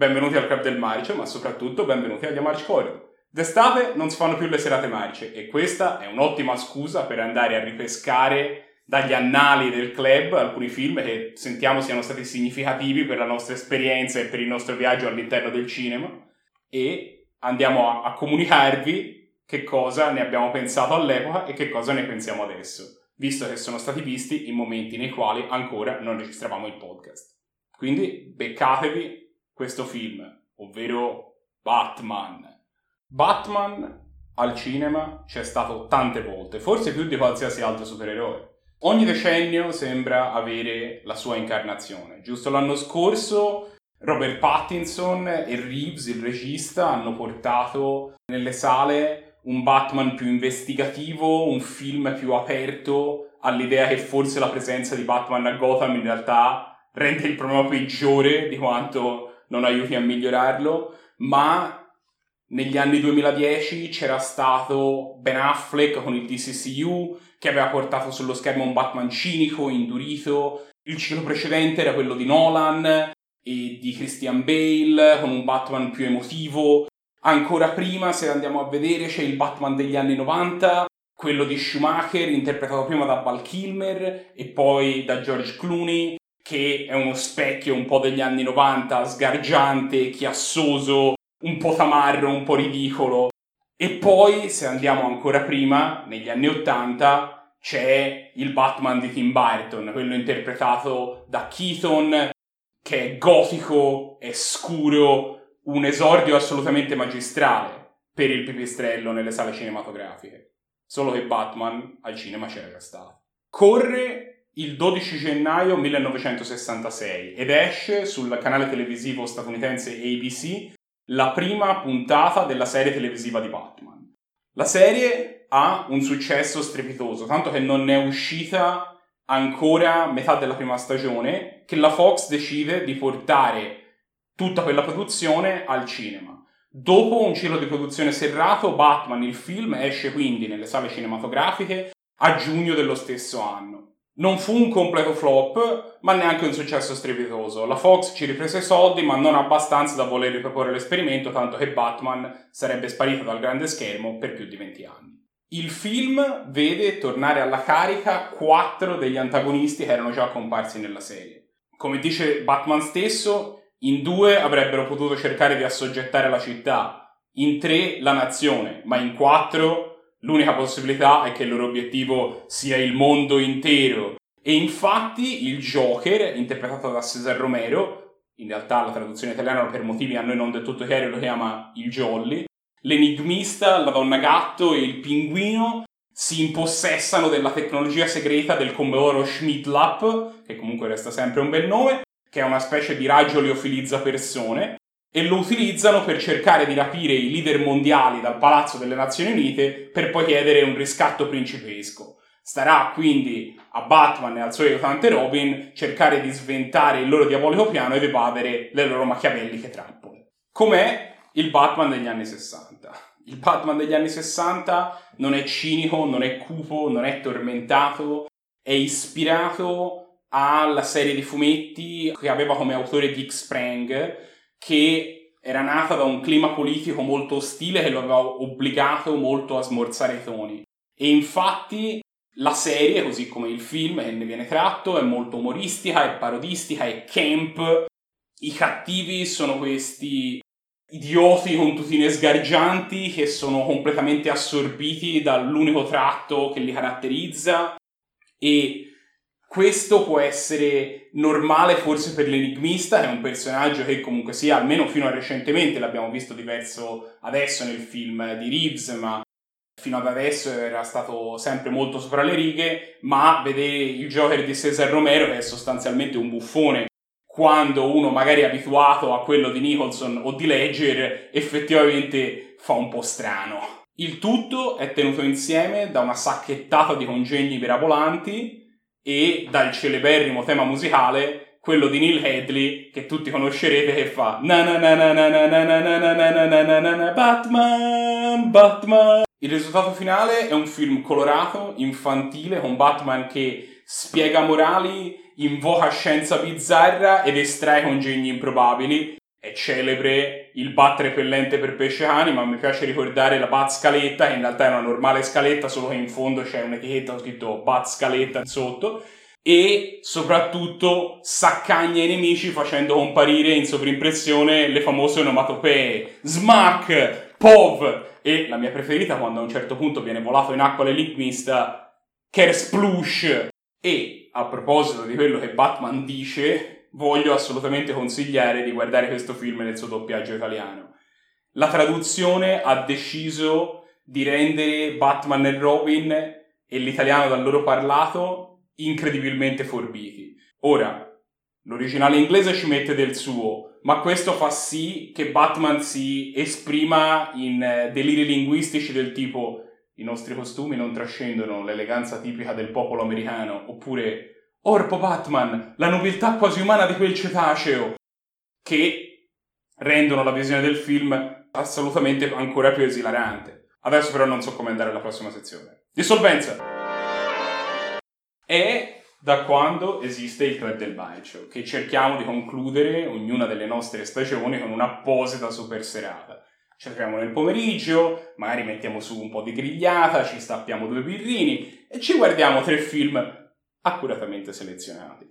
benvenuti al Club del Marcio, ma soprattutto benvenuti agli Amarci Corridor. D'estate non si fanno più le serate marce e questa è un'ottima scusa per andare a ripescare dagli annali del club alcuni film che sentiamo siano stati significativi per la nostra esperienza e per il nostro viaggio all'interno del cinema e andiamo a, a comunicarvi che cosa ne abbiamo pensato all'epoca e che cosa ne pensiamo adesso, visto che sono stati visti in momenti nei quali ancora non registravamo il podcast. Quindi beccatevi questo film, ovvero Batman Batman al cinema c'è stato tante volte, forse più di qualsiasi altro supereroe. Ogni decennio sembra avere la sua incarnazione. Giusto l'anno scorso Robert Pattinson e Reeves, il regista, hanno portato nelle sale un Batman più investigativo, un film più aperto all'idea che forse la presenza di Batman a Gotham in realtà rende il problema peggiore di quanto non aiuti a migliorarlo, ma negli anni 2010 c'era stato Ben Affleck con il DCCU che aveva portato sullo schermo un Batman cinico, indurito. Il ciclo precedente era quello di Nolan e di Christian Bale con un Batman più emotivo. Ancora prima, se andiamo a vedere, c'è il Batman degli anni 90, quello di Schumacher, interpretato prima da Val Kilmer e poi da George Clooney, che è uno specchio un po' degli anni 90, sgargiante, chiassoso, un po' tamarro, un po' ridicolo. E poi, se andiamo ancora prima, negli anni Ottanta, c'è il Batman di Tim Burton, quello interpretato da Keaton, che è gotico, è scuro, un esordio assolutamente magistrale per il pipistrello nelle sale cinematografiche. Solo che Batman al cinema c'era stato. Corre il 12 gennaio 1966 ed esce sul canale televisivo statunitense ABC la prima puntata della serie televisiva di Batman. La serie ha un successo strepitoso, tanto che non è uscita ancora metà della prima stagione, che la Fox decide di portare tutta quella produzione al cinema. Dopo un ciclo di produzione serrato, Batman, il film, esce quindi nelle sale cinematografiche a giugno dello stesso anno. Non fu un completo flop, ma neanche un successo strepitoso. La Fox ci riprese i soldi, ma non abbastanza da voler riproporre l'esperimento, tanto che Batman sarebbe sparito dal grande schermo per più di 20 anni. Il film vede tornare alla carica quattro degli antagonisti che erano già comparsi nella serie. Come dice Batman stesso, in due avrebbero potuto cercare di assoggettare la città, in tre la nazione, ma in quattro L'unica possibilità è che il loro obiettivo sia il mondo intero. E infatti il Joker, interpretato da Cesar Romero, in realtà la traduzione italiana per motivi a noi non del tutto chiari lo chiama il Jolly, l'enigmista, la donna gatto e il pinguino si impossessano della tecnologia segreta del Commodore Schmidlap, che comunque resta sempre un bel nome, che è una specie di raggio liofilizza persone, e lo utilizzano per cercare di rapire i leader mondiali dal Palazzo delle Nazioni Unite per poi chiedere un riscatto principesco. Starà quindi a Batman e al suo aiutante Robin cercare di sventare il loro diabolico piano ed evadere le loro machiavelliche trappole. Com'è il Batman degli anni 60? Il Batman degli anni 60 non è cinico, non è cupo, non è tormentato, è ispirato alla serie di fumetti che aveva come autore Dick Sprang, che era nata da un clima politico molto ostile che lo aveva obbligato molto a smorzare i toni. E infatti la serie, così come il film che ne viene tratto, è molto umoristica, è parodistica, è camp. I cattivi sono questi idioti con tutine sgargianti che sono completamente assorbiti dall'unico tratto che li caratterizza e questo può essere normale forse per l'enigmista, è un personaggio che comunque sia, almeno fino a recentemente, l'abbiamo visto diverso adesso nel film di Reeves, ma fino ad adesso era stato sempre molto sopra le righe, ma vedere il Joker di Cesar Romero che è sostanzialmente un buffone quando uno magari è abituato a quello di Nicholson o di Ledger, effettivamente fa un po' strano. Il tutto è tenuto insieme da una sacchettata di congegni mirabolanti e dal celeberrimo tema musicale quello di Neil Hadley che tutti conoscerete che fa Batman Batman il risultato finale è un film colorato, infantile, con Batman che spiega morali, invoca scienza bizzarra ed estrae congegni improbabili è celebre il bat repellente per pesce cani, ma mi piace ricordare la bat scaletta, che in realtà è una normale scaletta, solo che in fondo c'è un'etichetta scritto bat scaletta sotto, e soprattutto saccagna i nemici facendo comparire in sovrimpressione le famose onomatopee smack, pov e la mia preferita quando a un certo punto viene volato in acqua l'enigmista Kersplush. E a proposito di quello che Batman dice voglio assolutamente consigliare di guardare questo film nel suo doppiaggio italiano la traduzione ha deciso di rendere Batman e Robin e l'italiano dal loro parlato incredibilmente forbiti. Ora, l'originale inglese ci mette del suo, ma questo fa sì che Batman si esprima in eh, deliri linguistici del tipo i nostri costumi non trascendono l'eleganza tipica del popolo americano, oppure Orpo Batman, la nobiltà quasi umana di quel cetaceo, che rendono la visione del film assolutamente ancora più esilarante. Adesso però non so come andare alla prossima sezione. Dissolvenza! è da quando esiste il Club del Bacio, che cerchiamo di concludere ognuna delle nostre stagioni con un'apposita super serata. Ci troviamo nel pomeriggio, magari mettiamo su un po' di grigliata, ci stappiamo due birrini e ci guardiamo tre film accuratamente selezionati.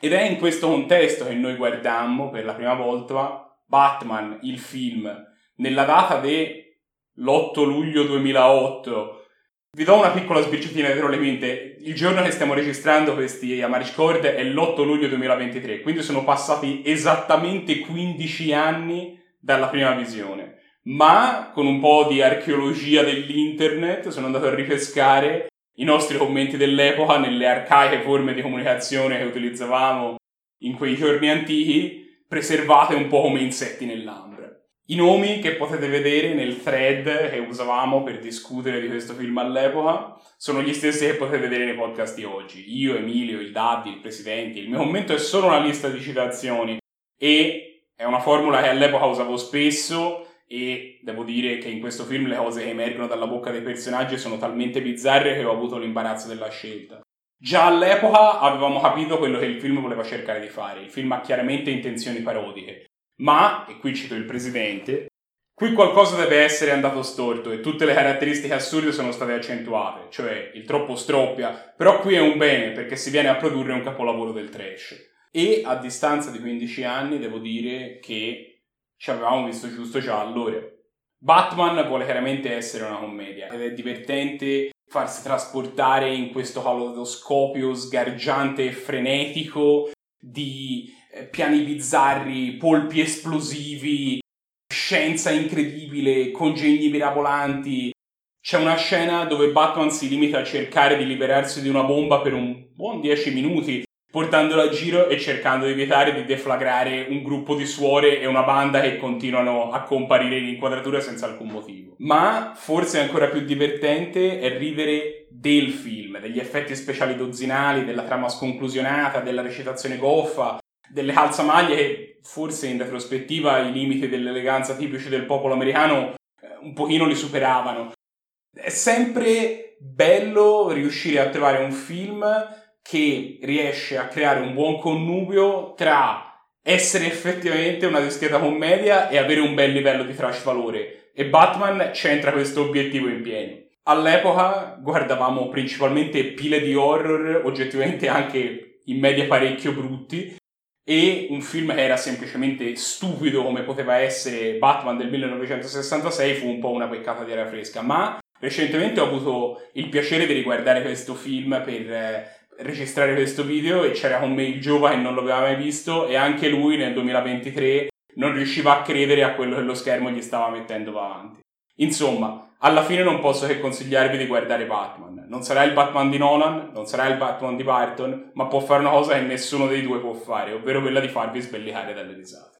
Ed è in questo contesto che noi guardammo per la prima volta Batman, il film, nella data dell'8 luglio 2008, vi do una piccola sbirciatina dietro le quinte. Il giorno che stiamo registrando questi Amarish Cord è l'8 luglio 2023, quindi sono passati esattamente 15 anni dalla prima visione. Ma con un po' di archeologia dell'internet sono andato a ripescare i nostri commenti dell'epoca nelle arcaiche forme di comunicazione che utilizzavamo in quei giorni antichi, preservate un po' come insetti nell'ambito. I nomi che potete vedere nel thread che usavamo per discutere di questo film all'epoca sono gli stessi che potete vedere nei podcast di oggi. Io, Emilio, il Daddy, il Presidente. Il mio commento è solo una lista di citazioni e è una formula che all'epoca usavo spesso e devo dire che in questo film le cose che emergono dalla bocca dei personaggi sono talmente bizzarre che ho avuto l'imbarazzo della scelta. Già all'epoca avevamo capito quello che il film voleva cercare di fare. Il film ha chiaramente intenzioni parodiche ma, e qui cito il presidente, qui qualcosa deve essere andato storto e tutte le caratteristiche assurde sono state accentuate, cioè il troppo stroppia, però qui è un bene perché si viene a produrre un capolavoro del trash. E a distanza di 15 anni devo dire che ci avevamo visto giusto già allora. Batman vuole chiaramente essere una commedia ed è divertente farsi trasportare in questo calodoscopio sgargiante e frenetico di eh, piani bizzarri, polpi esplosivi, scienza incredibile, congegni mirabolanti. C'è una scena dove Batman si limita a cercare di liberarsi di una bomba per un buon 10 minuti, portandola a giro e cercando di evitare di deflagrare un gruppo di suore e una banda che continuano a comparire in inquadratura senza alcun motivo. Ma forse ancora più divertente è ridere del film, degli effetti speciali dozzinali, della trama sconclusionata, della recitazione goffa, delle calzamaglie che forse in retrospettiva i limiti dell'eleganza tipici del popolo americano eh, un pochino li superavano. È sempre bello riuscire a trovare un film che riesce a creare un buon connubio tra essere effettivamente una discreta commedia e avere un bel livello di trash valore. E Batman centra questo obiettivo in pieno. All'epoca guardavamo principalmente pile di horror, oggettivamente anche in media parecchio brutti, e un film che era semplicemente stupido come poteva essere Batman del 1966 fu un po' una peccata di aria fresca, ma recentemente ho avuto il piacere di riguardare questo film per eh, registrare questo video e c'era con me il giovane che non l'aveva mai visto e anche lui nel 2023 non riusciva a credere a quello che lo schermo gli stava mettendo avanti. Insomma, alla fine non posso che consigliarvi di guardare Batman. Non sarà il Batman di Nolan, non sarà il Batman di Barton, ma può fare una cosa che nessuno dei due può fare, ovvero quella di farvi sbellicare dalle risate.